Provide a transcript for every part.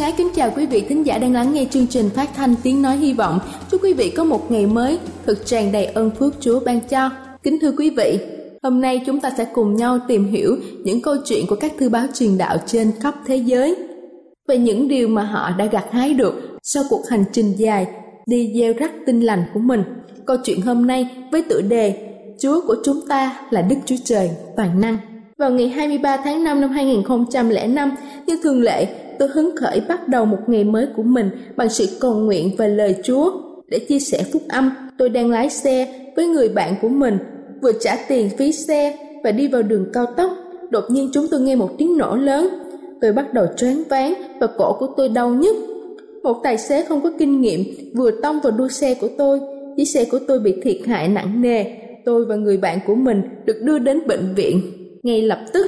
Ái kính chào quý vị thính giả đang lắng nghe chương trình phát thanh tiếng nói hy vọng. Chúc quý vị có một ngày mới thật tràn đầy ơn phước Chúa ban cho. Kính thưa quý vị, hôm nay chúng ta sẽ cùng nhau tìm hiểu những câu chuyện của các thư báo truyền đạo trên khắp thế giới về những điều mà họ đã gặt hái được sau cuộc hành trình dài đi gieo rắc tinh lành của mình. Câu chuyện hôm nay với tựa đề Chúa của chúng ta là Đức Chúa Trời toàn năng. Vào ngày 23 tháng 5 năm 2005, như thường lệ, tôi hứng khởi bắt đầu một ngày mới của mình bằng sự cầu nguyện về lời Chúa. Để chia sẻ phúc âm, tôi đang lái xe với người bạn của mình, vừa trả tiền phí xe và đi vào đường cao tốc. Đột nhiên chúng tôi nghe một tiếng nổ lớn. Tôi bắt đầu choáng váng và cổ của tôi đau nhức. Một tài xế không có kinh nghiệm vừa tông vào đuôi xe của tôi. Chiếc xe của tôi bị thiệt hại nặng nề. Tôi và người bạn của mình được đưa đến bệnh viện ngay lập tức.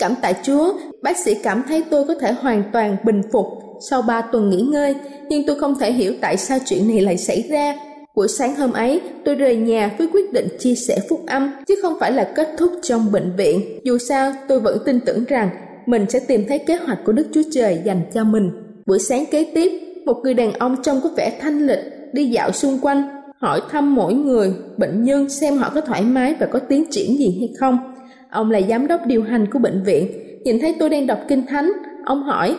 Cảm tạ Chúa, bác sĩ cảm thấy tôi có thể hoàn toàn bình phục sau 3 tuần nghỉ ngơi, nhưng tôi không thể hiểu tại sao chuyện này lại xảy ra. Buổi sáng hôm ấy, tôi rời nhà với quyết định chia sẻ phúc âm, chứ không phải là kết thúc trong bệnh viện. Dù sao, tôi vẫn tin tưởng rằng mình sẽ tìm thấy kế hoạch của Đức Chúa Trời dành cho mình. Buổi sáng kế tiếp, một người đàn ông trông có vẻ thanh lịch đi dạo xung quanh, hỏi thăm mỗi người, bệnh nhân xem họ có thoải mái và có tiến triển gì hay không. Ông là giám đốc điều hành của bệnh viện, nhìn thấy tôi đang đọc kinh thánh, ông hỏi,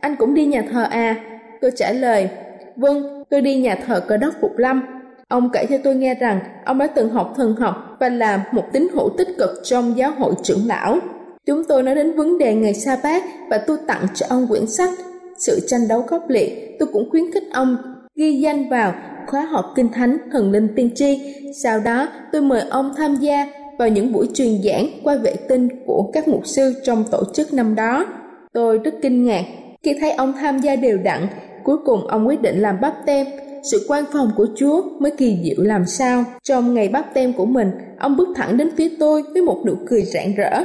anh cũng đi nhà thờ à? Tôi trả lời, vâng, tôi đi nhà thờ cơ đốc Phục Lâm. Ông kể cho tôi nghe rằng ông đã từng học thần học và là một tín hữu tích cực trong giáo hội trưởng lão. Chúng tôi nói đến vấn đề ngày sa bát và tôi tặng cho ông quyển sách Sự tranh đấu khốc liệt. Tôi cũng khuyến khích ông ghi danh vào khóa học kinh thánh thần linh tiên tri. Sau đó tôi mời ông tham gia vào những buổi truyền giảng qua vệ tinh của các mục sư trong tổ chức năm đó. Tôi rất kinh ngạc khi thấy ông tham gia đều đặn, cuối cùng ông quyết định làm bắp tem. Sự quan phòng của Chúa mới kỳ diệu làm sao. Trong ngày bắp tem của mình, ông bước thẳng đến phía tôi với một nụ cười rạng rỡ.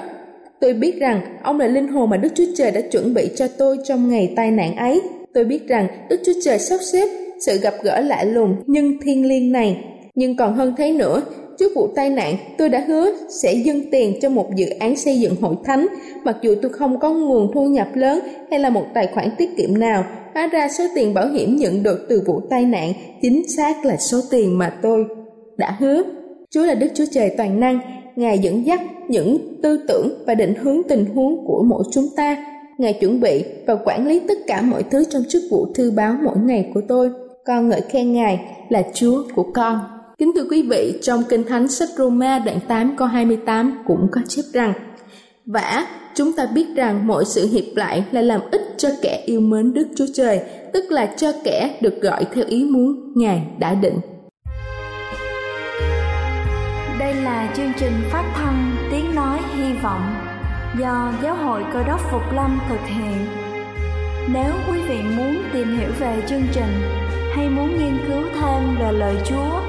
Tôi biết rằng ông là linh hồn mà Đức Chúa Trời đã chuẩn bị cho tôi trong ngày tai nạn ấy. Tôi biết rằng Đức Chúa Trời sắp xếp sự gặp gỡ lạ lùng nhưng thiên liêng này. Nhưng còn hơn thế nữa, Trước vụ tai nạn, tôi đã hứa sẽ dâng tiền cho một dự án xây dựng hội thánh, mặc dù tôi không có nguồn thu nhập lớn hay là một tài khoản tiết kiệm nào. Hóa ra số tiền bảo hiểm nhận được từ vụ tai nạn chính xác là số tiền mà tôi đã hứa. Chúa là Đức Chúa Trời toàn năng, Ngài dẫn dắt những tư tưởng và định hướng tình huống của mỗi chúng ta. Ngài chuẩn bị và quản lý tất cả mọi thứ trong chức vụ thư báo mỗi ngày của tôi. Con ngợi khen Ngài là Chúa của con. Kính thưa quý vị, trong Kinh Thánh sách Roma đoạn 8 câu 28 cũng có chép rằng Vả, chúng ta biết rằng mọi sự hiệp lại là làm ích cho kẻ yêu mến Đức Chúa Trời, tức là cho kẻ được gọi theo ý muốn Ngài đã định. Đây là chương trình phát thanh Tiếng Nói Hy Vọng do Giáo hội Cơ đốc Phục Lâm thực hiện. Nếu quý vị muốn tìm hiểu về chương trình hay muốn nghiên cứu thêm về lời Chúa,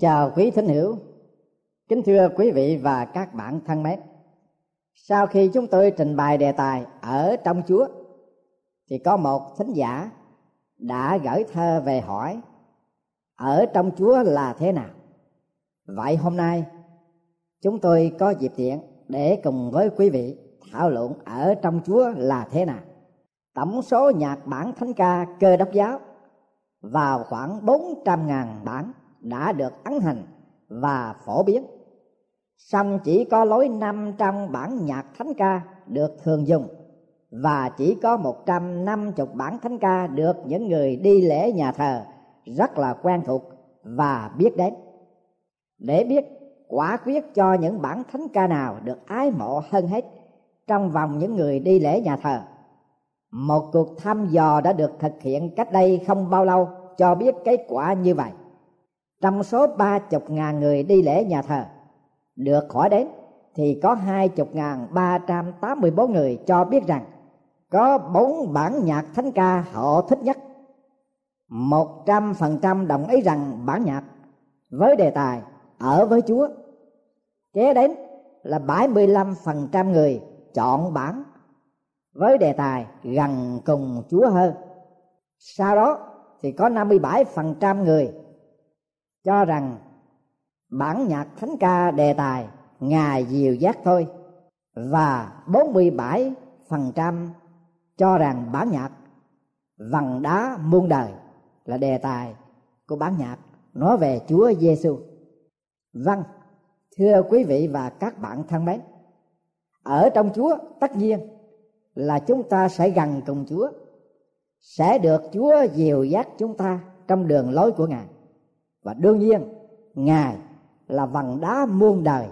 Chào quý thính hữu, kính thưa quý vị và các bạn thân mến. Sau khi chúng tôi trình bày đề tài ở trong Chúa, thì có một thính giả đã gửi thơ về hỏi ở trong Chúa là thế nào. Vậy hôm nay chúng tôi có dịp tiện để cùng với quý vị thảo luận ở trong Chúa là thế nào. Tổng số nhạc bản thánh ca cơ đốc giáo vào khoảng 400.000 bản đã được ấn hành và phổ biến. Song chỉ có lối năm trong bản nhạc thánh ca được thường dùng và chỉ có một trăm năm chục bản thánh ca được những người đi lễ nhà thờ rất là quen thuộc và biết đến. Để biết quả quyết cho những bản thánh ca nào được ái mộ hơn hết trong vòng những người đi lễ nhà thờ, một cuộc thăm dò đã được thực hiện cách đây không bao lâu cho biết kết quả như vậy trong số ba chục ngàn người đi lễ nhà thờ, được hỏi đến thì có hai chục ngàn ba trăm tám mươi bốn người cho biết rằng có bốn bản nhạc thánh ca họ thích nhất một trăm phần trăm đồng ý rằng bản nhạc với đề tài ở với Chúa. Kế đến là bảy mươi lăm phần trăm người chọn bản với đề tài gần cùng Chúa hơn. Sau đó thì có năm mươi bảy phần trăm người cho rằng bản nhạc thánh ca đề tài ngài diều giác thôi và 47 phần trăm cho rằng bản nhạc vầng đá muôn đời là đề tài của bản nhạc nói về Chúa Giêsu. Vâng, thưa quý vị và các bạn thân mến, ở trong Chúa tất nhiên là chúng ta sẽ gần cùng Chúa, sẽ được Chúa dìu dắt chúng ta trong đường lối của Ngài. Và đương nhiên, Ngài là vầng đá muôn đời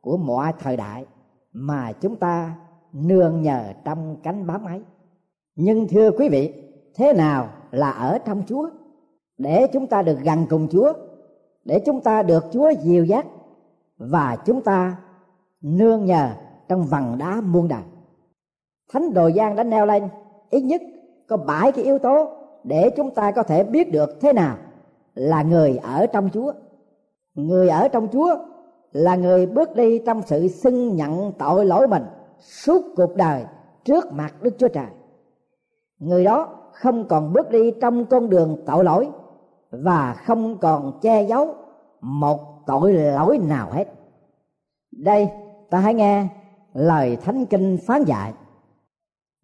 của mọi thời đại mà chúng ta nương nhờ trong cánh bám ấy. Nhưng thưa quý vị, thế nào là ở trong Chúa? Để chúng ta được gần cùng Chúa, để chúng ta được Chúa dìu dắt và chúng ta nương nhờ trong vầng đá muôn đời. Thánh Đồ Giang đã nêu lên ít nhất có bảy cái yếu tố để chúng ta có thể biết được thế nào là người ở trong Chúa. Người ở trong Chúa là người bước đi trong sự xưng nhận tội lỗi mình suốt cuộc đời trước mặt Đức Chúa Trời. Người đó không còn bước đi trong con đường tội lỗi và không còn che giấu một tội lỗi nào hết. Đây ta hãy nghe lời Thánh Kinh phán dạy.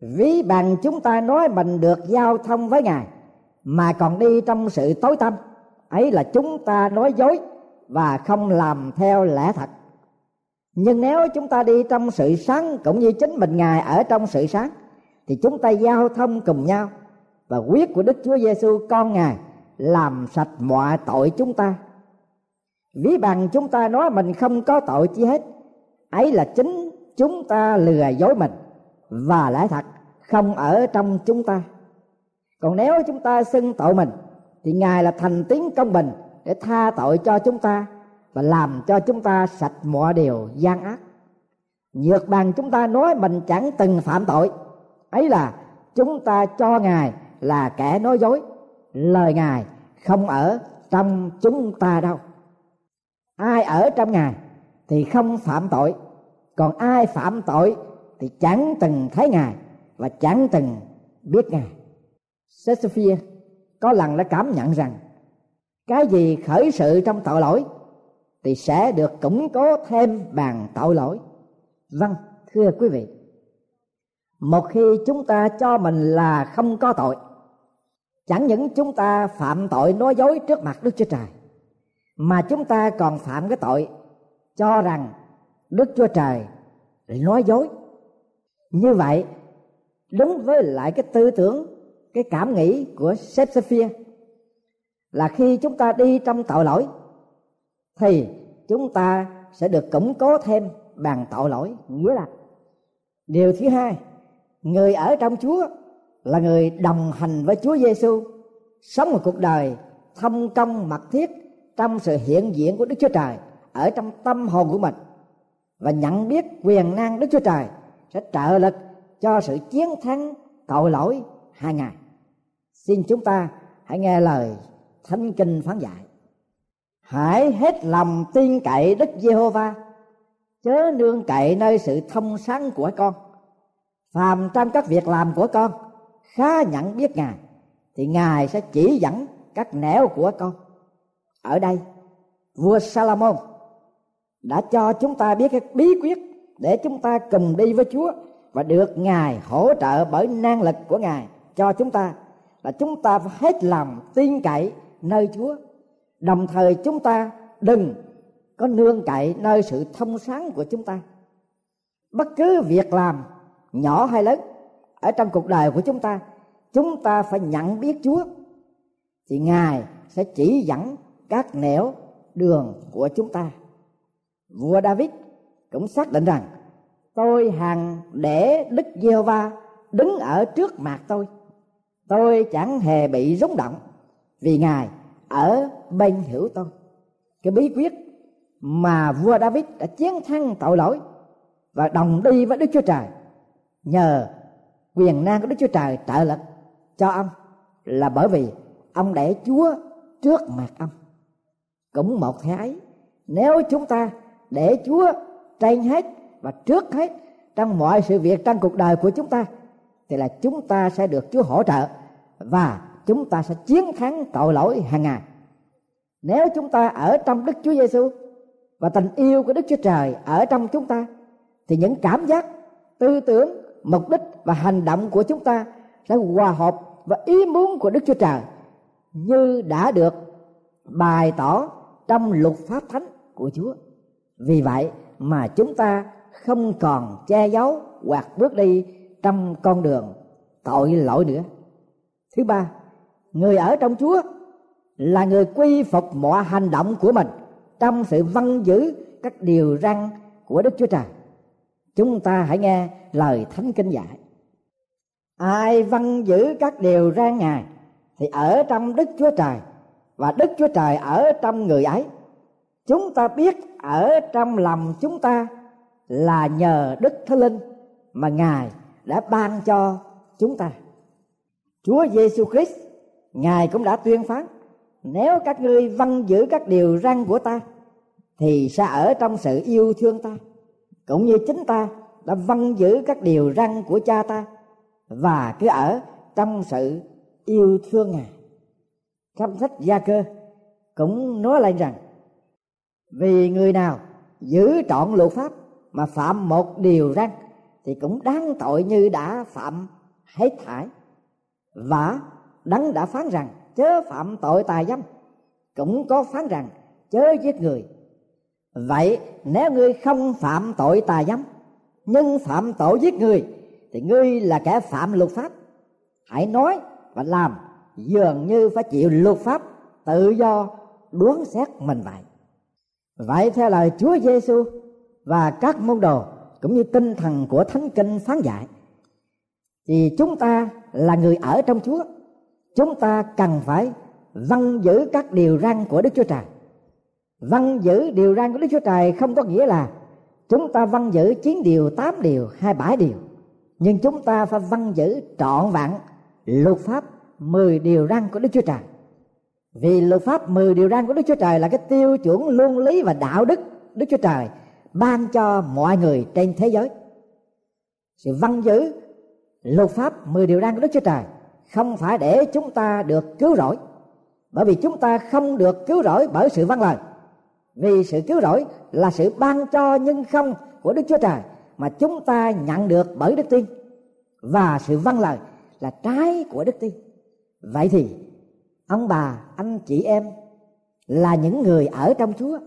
Ví bằng chúng ta nói mình được giao thông với Ngài mà còn đi trong sự tối tăm, ấy là chúng ta nói dối và không làm theo lẽ thật. Nhưng nếu chúng ta đi trong sự sáng cũng như chính mình, ngài ở trong sự sáng, thì chúng ta giao thông cùng nhau. Và quyết của đức chúa giêsu con ngài làm sạch mọi tội chúng ta. Ví bằng chúng ta nói mình không có tội chi hết, ấy là chính chúng ta lừa dối mình và lẽ thật không ở trong chúng ta. Còn nếu chúng ta xưng tội mình thì ngài là thành tín công bình để tha tội cho chúng ta và làm cho chúng ta sạch mọi điều gian ác. Nhược bằng chúng ta nói mình chẳng từng phạm tội. Ấy là chúng ta cho ngài là kẻ nói dối. Lời ngài không ở trong chúng ta đâu. Ai ở trong ngài thì không phạm tội. Còn ai phạm tội thì chẳng từng thấy ngài và chẳng từng biết ngài. Shakespeare có lần đã cảm nhận rằng, cái gì khởi sự trong tội lỗi, thì sẽ được củng cố thêm bằng tội lỗi. Vâng thưa quý vị. Một khi chúng ta cho mình là không có tội, chẳng những chúng ta phạm tội nói dối trước mặt đức chúa trời, mà chúng ta còn phạm cái tội cho rằng đức chúa trời nói dối. Như vậy, đúng với lại cái tư tưởng cái cảm nghĩ của Shakespeare là khi chúng ta đi trong tội lỗi, thì chúng ta sẽ được củng cố thêm bằng tội lỗi nghĩa là điều thứ hai, người ở trong chúa là người đồng hành với chúa giêsu sống một cuộc đời thông công mật thiết trong sự hiện diện của đức chúa trời ở trong tâm hồn của mình và nhận biết quyền năng đức chúa trời sẽ trợ lực cho sự chiến thắng tội lỗi hai ngày xin chúng ta hãy nghe lời thánh kinh phán dạy. Hãy hết lòng tin cậy đức giê-hô-va, chớ nương cậy nơi sự thông sáng của con. Phàm trong các việc làm của con, khá nhận biết ngài, thì ngài sẽ chỉ dẫn các nẻo của con. Ở đây, vua Salomon đã cho chúng ta biết cái bí quyết để chúng ta cùng đi với Chúa và được Ngài hỗ trợ bởi năng lực của Ngài cho chúng ta là chúng ta phải hết lòng tin cậy nơi Chúa. Đồng thời chúng ta đừng có nương cậy nơi sự thông sáng của chúng ta. Bất cứ việc làm nhỏ hay lớn, ở trong cuộc đời của chúng ta chúng ta phải nhận biết chúa. Thì ngài sẽ chỉ dẫn các nẻo đường của chúng ta. Vua david cũng xác định rằng, tôi hằng để đức giê va đứng ở trước mặt tôi tôi chẳng hề bị rúng động, vì ngài ở bên hữu tôi. Cái bí quyết mà vua david đã chiến thắng tội lỗi và đồng đi với đức chúa trời nhờ quyền năng của đức chúa trời trợ lực cho ông là bởi vì ông để chúa trước mặt ông. Cũng một thế ấy, nếu chúng ta để chúa trên hết và trước hết trong mọi sự việc trong cuộc đời của chúng ta thì là chúng ta sẽ được chúa hỗ trợ và chúng ta sẽ chiến thắng tội lỗi hàng ngày. Nếu chúng ta ở trong đức chúa giêsu và tình yêu của đức chúa trời ở trong chúng ta, thì những cảm giác, tư tưởng, mục đích và hành động của chúng ta sẽ hòa hợp và ý muốn của đức chúa trời như đã được bày tỏ trong luật pháp thánh của chúa. Vì vậy mà chúng ta không còn che giấu hoặc bước đi trong con đường, tội lỗi nữa. Thứ ba, người ở trong chúa là người quy phục mọi hành động của mình trong sự vâng giữ các điều răn của đức chúa trời. Chúng ta hãy nghe lời thánh kinh dạy. Ai vâng giữ các điều răn ngài thì ở trong đức chúa trời và đức chúa trời ở trong người ấy. Chúng ta biết ở trong lòng chúng ta là nhờ đức thánh linh mà ngài đã ban cho chúng ta. Chúa giêsu christ, ngài cũng đã tuyên phán, nếu các ngươi vâng giữ các điều răn của ta, thì sẽ ở trong sự yêu thương ta, cũng như chính ta đã vâng giữ các điều răn của cha ta và cứ ở trong sự yêu thương ngài. Trong sách gia cơ cũng nói lại rằng, vì người nào giữ trọn luật pháp mà phạm một điều răn thì cũng đáng tội như đã phạm hết thải. Và đấng đã phán rằng, chớ phạm tội tà dâm, cũng có phán rằng, chớ giết người. Vậy nếu ngươi không phạm tội tà dâm, nhưng phạm tội giết người, thì ngươi là kẻ phạm luật pháp. Hãy nói và làm, dường như phải chịu luật pháp tự do, đoán xét mình vậy. Vậy theo lời Chúa Giêsu và các môn đồ cũng như tinh thần của thánh kinh phán dạy. Thì chúng ta là người ở trong Chúa. Chúng ta cần phải vâng giữ các điều răn của Đức Chúa Trời. Vâng giữ điều răn của Đức Chúa Trời không có nghĩa là chúng ta vâng giữ chín điều, tám điều, hai bảy điều. Nhưng chúng ta phải vâng giữ trọn vẹn luật pháp mười điều răn của Đức Chúa Trời. Vì luật pháp mười điều răn của Đức Chúa Trời là cái tiêu chuẩn luân lý và đạo đức Đức Chúa Trời ban cho mọi người trên thế giới. Sự văn giữ luật pháp mười điều răn của Đức Chúa Trời không phải để chúng ta được cứu rỗi, bởi vì chúng ta không được cứu rỗi bởi sự văn lời. Vì sự cứu rỗi là sự ban cho nhưng không của Đức Chúa Trời mà chúng ta nhận được bởi đức tin. Và sự văn lời là trái của đức tin. Vậy thì, ông bà, anh chị em là những người ở trong Chúa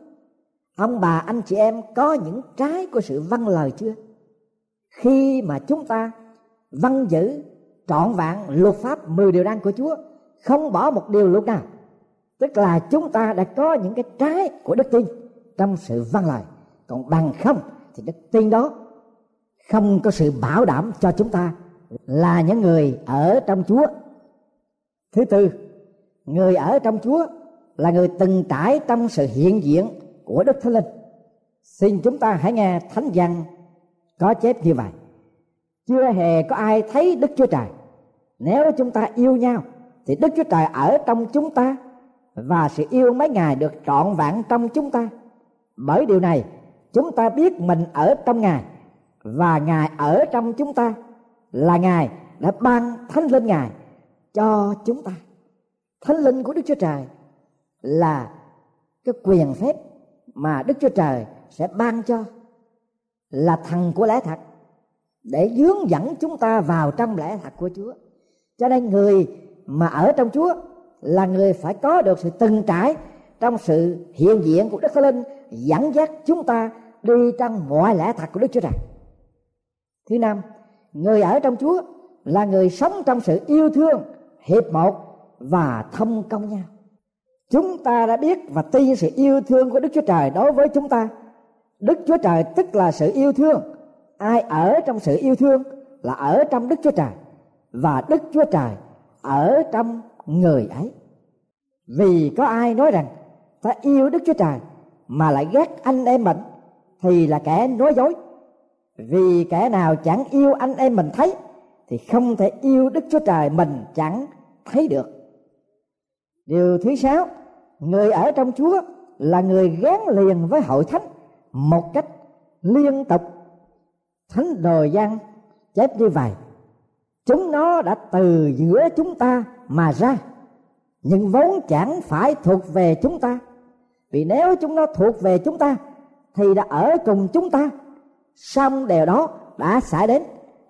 ông bà, anh chị em có những trái của sự văn lời chưa? Khi mà chúng ta văn giữ trọn vẹn luật pháp 10 điều răn của Chúa, không bỏ một điều luật nào. Tức là chúng ta đã có những cái trái của đức tin trong sự văn lời. Còn bằng không thì đức tin đó không có sự bảo đảm cho chúng ta là những người ở trong Chúa. Thứ tư, người ở trong Chúa là người từng trải trong sự hiện diện của Đức Thánh Linh. Xin chúng ta hãy nghe Thánh văn có chép như vậy. Chưa hề có ai thấy Đức Chúa Trời. Nếu chúng ta yêu nhau, thì Đức Chúa Trời ở trong chúng ta và sự yêu mấy ngài được trọn vẹn trong chúng ta. Bởi điều này, chúng ta biết mình ở trong ngài và ngài ở trong chúng ta là ngài đã ban thánh linh ngài cho chúng ta. Thánh linh của đức chúa trời là cái quyền phép mà đức chúa trời sẽ ban cho là thần của lẽ thật, để hướng dẫn chúng ta vào trong lẽ thật của chúa. Cho nên người mà ở trong chúa là người phải có được sự từng trải trong sự hiện diện của đức thánh linh, dẫn dắt chúng ta đi trong mọi lẽ thật của đức chúa trời. Thứ năm, người ở trong chúa là người sống trong sự yêu thương, hiệp một và thông công nhau chúng ta đã biết và tin sự yêu thương của đức chúa trời đối với chúng ta. Đức chúa trời tức là sự yêu thương. Ai ở trong sự yêu thương là ở trong đức chúa trời. Và đức chúa trời ở trong người ấy. Vì có ai nói rằng, ta yêu đức chúa trời mà lại ghét anh em mình, thì là kẻ nói dối. Vì kẻ nào chẳng yêu anh em mình thấy, thì không thể yêu đức chúa trời mình chẳng thấy được. Điều thứ sáu người ở trong chúa là người gắn liền với hội thánh một cách liên tục. Thánh đồ gian chép như vậy, chúng nó đã từ giữa chúng ta mà ra, nhưng vốn chẳng phải thuộc về chúng ta. Vì nếu chúng nó thuộc về chúng ta, thì đã ở cùng chúng ta. Xong điều đó đã xảy đến,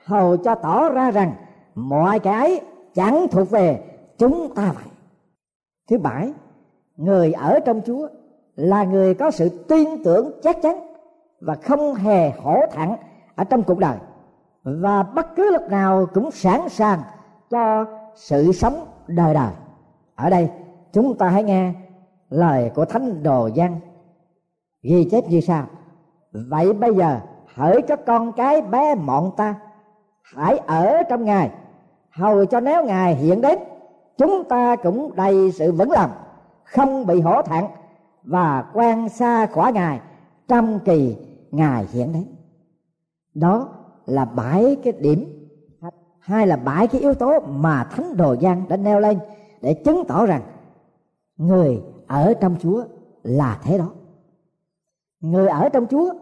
hầu cho tỏ ra rằng mọi cái chẳng thuộc về chúng ta vậy. Thứ bảy người ở trong chúa là người có sự tin tưởng chắc chắn và không hề hổ thẳng ở trong cuộc đời. Và bất cứ lúc nào cũng sẵn sàng cho sự sống đời đời. Ở đây, chúng ta hãy nghe lời của thánh đồ văn ghi chép như sau. Vậy bây giờ hỡi các con cái bé mọn ta, hãy ở trong ngài. Hầu cho nếu ngài hiện đến, chúng ta cũng đầy sự vững lòng không bị hổ thẹn và quan xa khỏi ngài trong kỳ ngài hiện đến. Đó là bảy cái điểm hay là bảy cái yếu tố mà thánh đồ giang đã nêu lên để chứng tỏ rằng người ở trong chúa là thế đó. Người ở trong chúa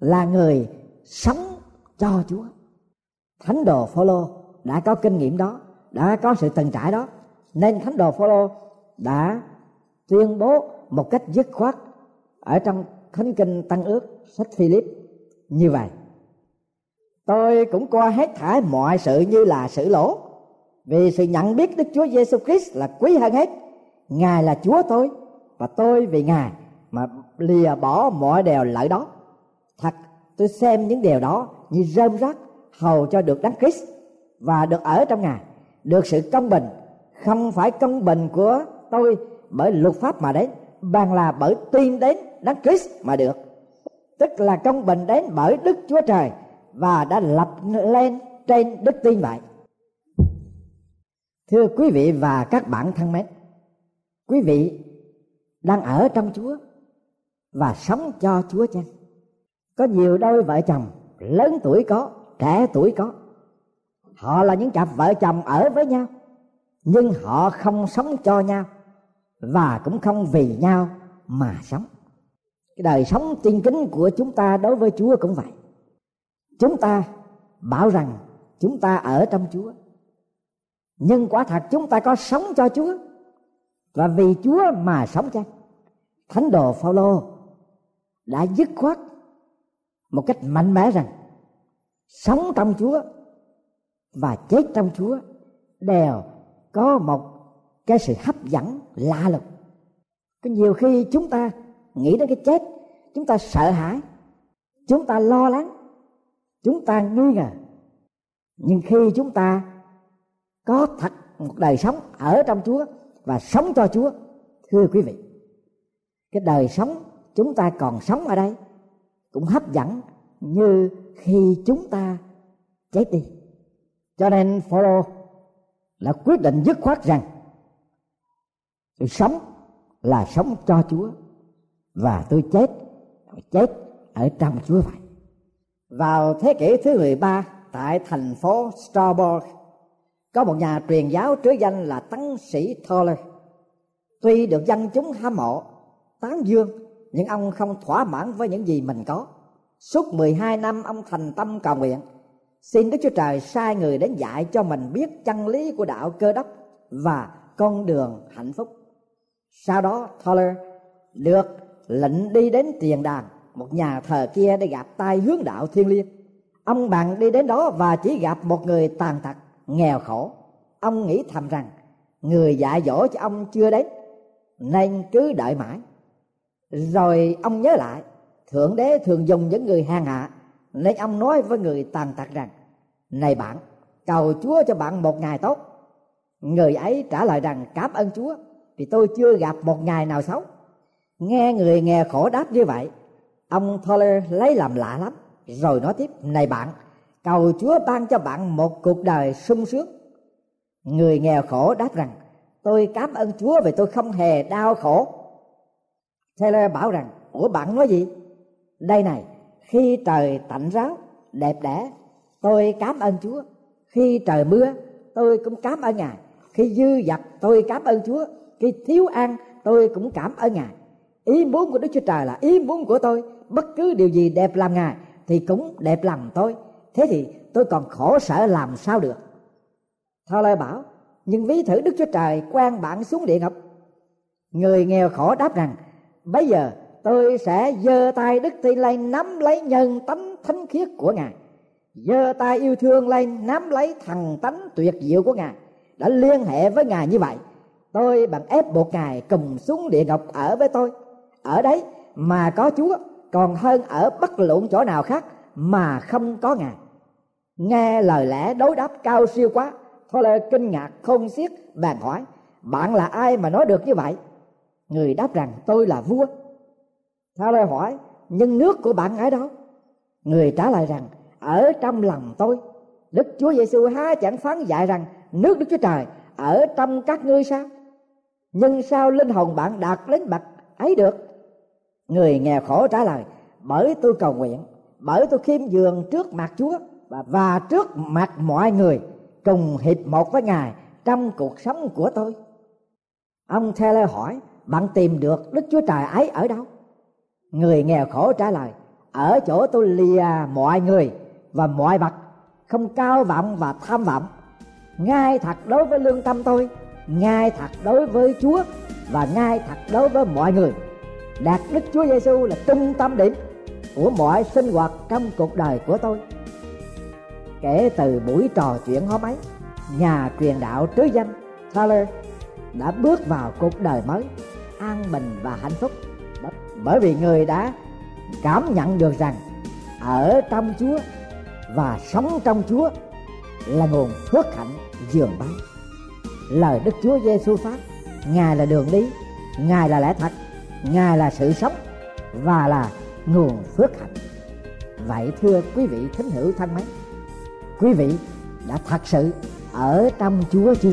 là người sống cho chúa. Thánh đồ phaolô đã có kinh nghiệm đó, đã có sự từng trải đó, nên thánh đồ phaolô đã tuyên bố một cách dứt khoát ở trong thánh kinh tăng ước sách philip như vậy. Tôi cũng coi hết thải mọi sự như là sự lỗ, vì sự nhận biết đức chúa giêsu christ là quý hơn hết. Ngài là chúa tôi và tôi vì ngài mà lìa bỏ mọi điều lợi đó. Thật, tôi xem những điều đó như rơm rác hầu cho được đấng Christ và được ở trong ngài. Được sự công bình, không phải công bình của tôi bởi luật pháp mà đến, bằng là bởi tin đến đấng Christ mà được. Tức là công bình đến bởi Đức Chúa Trời và đã lập lên trên đức tin vậy. Thưa quý vị và các bạn thân mến, quý vị đang ở trong Chúa và sống cho Chúa chăng? Có nhiều đôi vợ chồng lớn tuổi có, trẻ tuổi có. Họ là những cặp vợ chồng ở với nhau, nhưng họ không sống cho nhau và cũng không vì nhau mà sống. Cái đời sống tiên kính của chúng ta đối với chúa cũng vậy. Chúng ta bảo rằng chúng ta ở trong chúa. Nhưng quả thật chúng ta có sống cho chúa. Và vì chúa mà sống chăng thánh đồ phaolô đã dứt khoát một cách mạnh mẽ rằng sống trong chúa và chết trong chúa đều có một cái sự hấp dẫn, lạ lùng. Có nhiều khi chúng ta nghĩ đến cái chết, chúng ta sợ hãi, chúng ta lo lắng, chúng ta nghi ngờ. Nhưng khi chúng ta có thật một đời sống ở trong chúa và sống cho chúa, thưa quý vị, cái đời sống chúng ta còn sống ở đây cũng hấp dẫn như khi chúng ta chết đi. Cho nên Phaolô là quyết định dứt khoát rằng tôi sống là sống cho Chúa. Và tôi chết chết ở trong Chúa vậy. Vào thế kỷ thứ 13 tại thành phố Strasbourg, có một nhà truyền giáo trứ danh là tấn sĩ Toller tuy được dân chúng hâm mộ, tán dương, nhưng ông không thỏa mãn với những gì mình có. Suốt 12 năm, ông thành tâm cầu nguyện, xin Đức Chúa Trời sai người đến dạy cho mình biết chân lý của đạo cơ đốc và con đường hạnh phúc sau đó, Thaler được lệnh đi đến tiền đàn, một nhà thờ kia để gặp tai hướng đạo thiên liêng. Ông bạn đi đến đó và chỉ gặp một người tàn tật, nghèo khổ. Ông nghĩ thầm rằng, người dạy dỗ cho ông chưa đến, nên cứ đợi mãi. Rồi ông nhớ lại, thượng đế thường dùng những người hàng hạ, nên ông nói với người tàn tật rằng, này bạn, cầu chúa cho bạn một ngày tốt. Người ấy trả lời rằng, cảm ơn chúa vì tôi chưa gặp một ngày nào xấu. Nghe người nghèo khổ đáp như vậy, ông Toller lấy làm lạ lắm. Rồi nói tiếp, này bạn, cầu chúa ban cho bạn một cuộc đời sung sướng. Người nghèo khổ đáp rằng, tôi cảm ơn chúa vì tôi không hề đau khổ. Taylor bảo rằng, ủa bạn nói gì? Đây này, khi trời tạnh ráo đẹp đẽ, tôi cảm ơn chúa. Khi trời mưa, tôi cũng cảm ơn ngài. Khi dư dật, tôi cảm ơn chúa khi thiếu ăn tôi cũng cảm ơn ngài. Ý muốn của đức chúa trời là ý muốn của tôi, bất cứ điều gì đẹp làm ngài thì cũng đẹp lòng tôi. Thế thì tôi còn khổ sở làm sao được? Thơ lời bảo, nhưng ví thử đức chúa trời quan bạn xuống địa ngục. Người nghèo khổ đáp rằng, bây giờ tôi sẽ giơ tay đức tin lên nắm lấy nhân tánh thánh khiết của ngài. Giơ tay yêu thương lên nắm lấy thần tánh tuyệt diệu của ngài. Đã liên hệ với ngài như vậy tôi bằng ép buộc ngài cùng xuống địa ngục ở với tôi. Ở đấy mà có chúa, còn hơn ở bất luận chỗ nào khác mà không có ngài. Nghe lời lẽ đối đáp cao siêu quá thôi là kinh ngạc không xiết bàn hỏi bạn là ai mà nói được như vậy? Người đáp rằng, tôi là vua. Tha hỏi, nhưng nước của bạn ở đâu? Người trả lời rằng, ở trong lòng tôi. Đức chúa giêsu há chẳng phán dạy rằng, nước đức chúa trời ở trong các ngươi sao? Nhưng sao linh hồn bạn đạt đến bậc ấy được? Người nghèo khổ trả lời bởi tôi cầu nguyện bởi tôi khiêm dường trước mặt chúa và, và trước mặt mọi người cùng hiệp một với ngài trong cuộc sống của tôi. Ông taylor hỏi bạn tìm được đức chúa trời ấy ở đâu? Người nghèo khổ trả lời ở chỗ tôi lìa mọi người và mọi vật không cao vọng và tham vọng. Ngay thật đối với lương tâm tôi ngay thật đối với chúa và ngay thật đối với mọi người. Đạt đức chúa giêsu là trung tâm điểm của mọi sinh hoạt trong cuộc đời của tôi. Kể từ buổi trò chuyện hôm ấy, nhà truyền đạo trứ danh Tyler đã bước vào cuộc đời mới, an bình và hạnh phúc. Bởi vì người đã cảm nhận được rằng ở trong Chúa và sống trong Chúa là nguồn phước hạnh dường bấy lời Đức Chúa Giêsu phát Ngài là đường đi, Ngài là lẽ thật, Ngài là sự sống và là nguồn phước hạnh. Vậy thưa quý vị thính hữu thân mến, quý vị đã thật sự ở trong Chúa chưa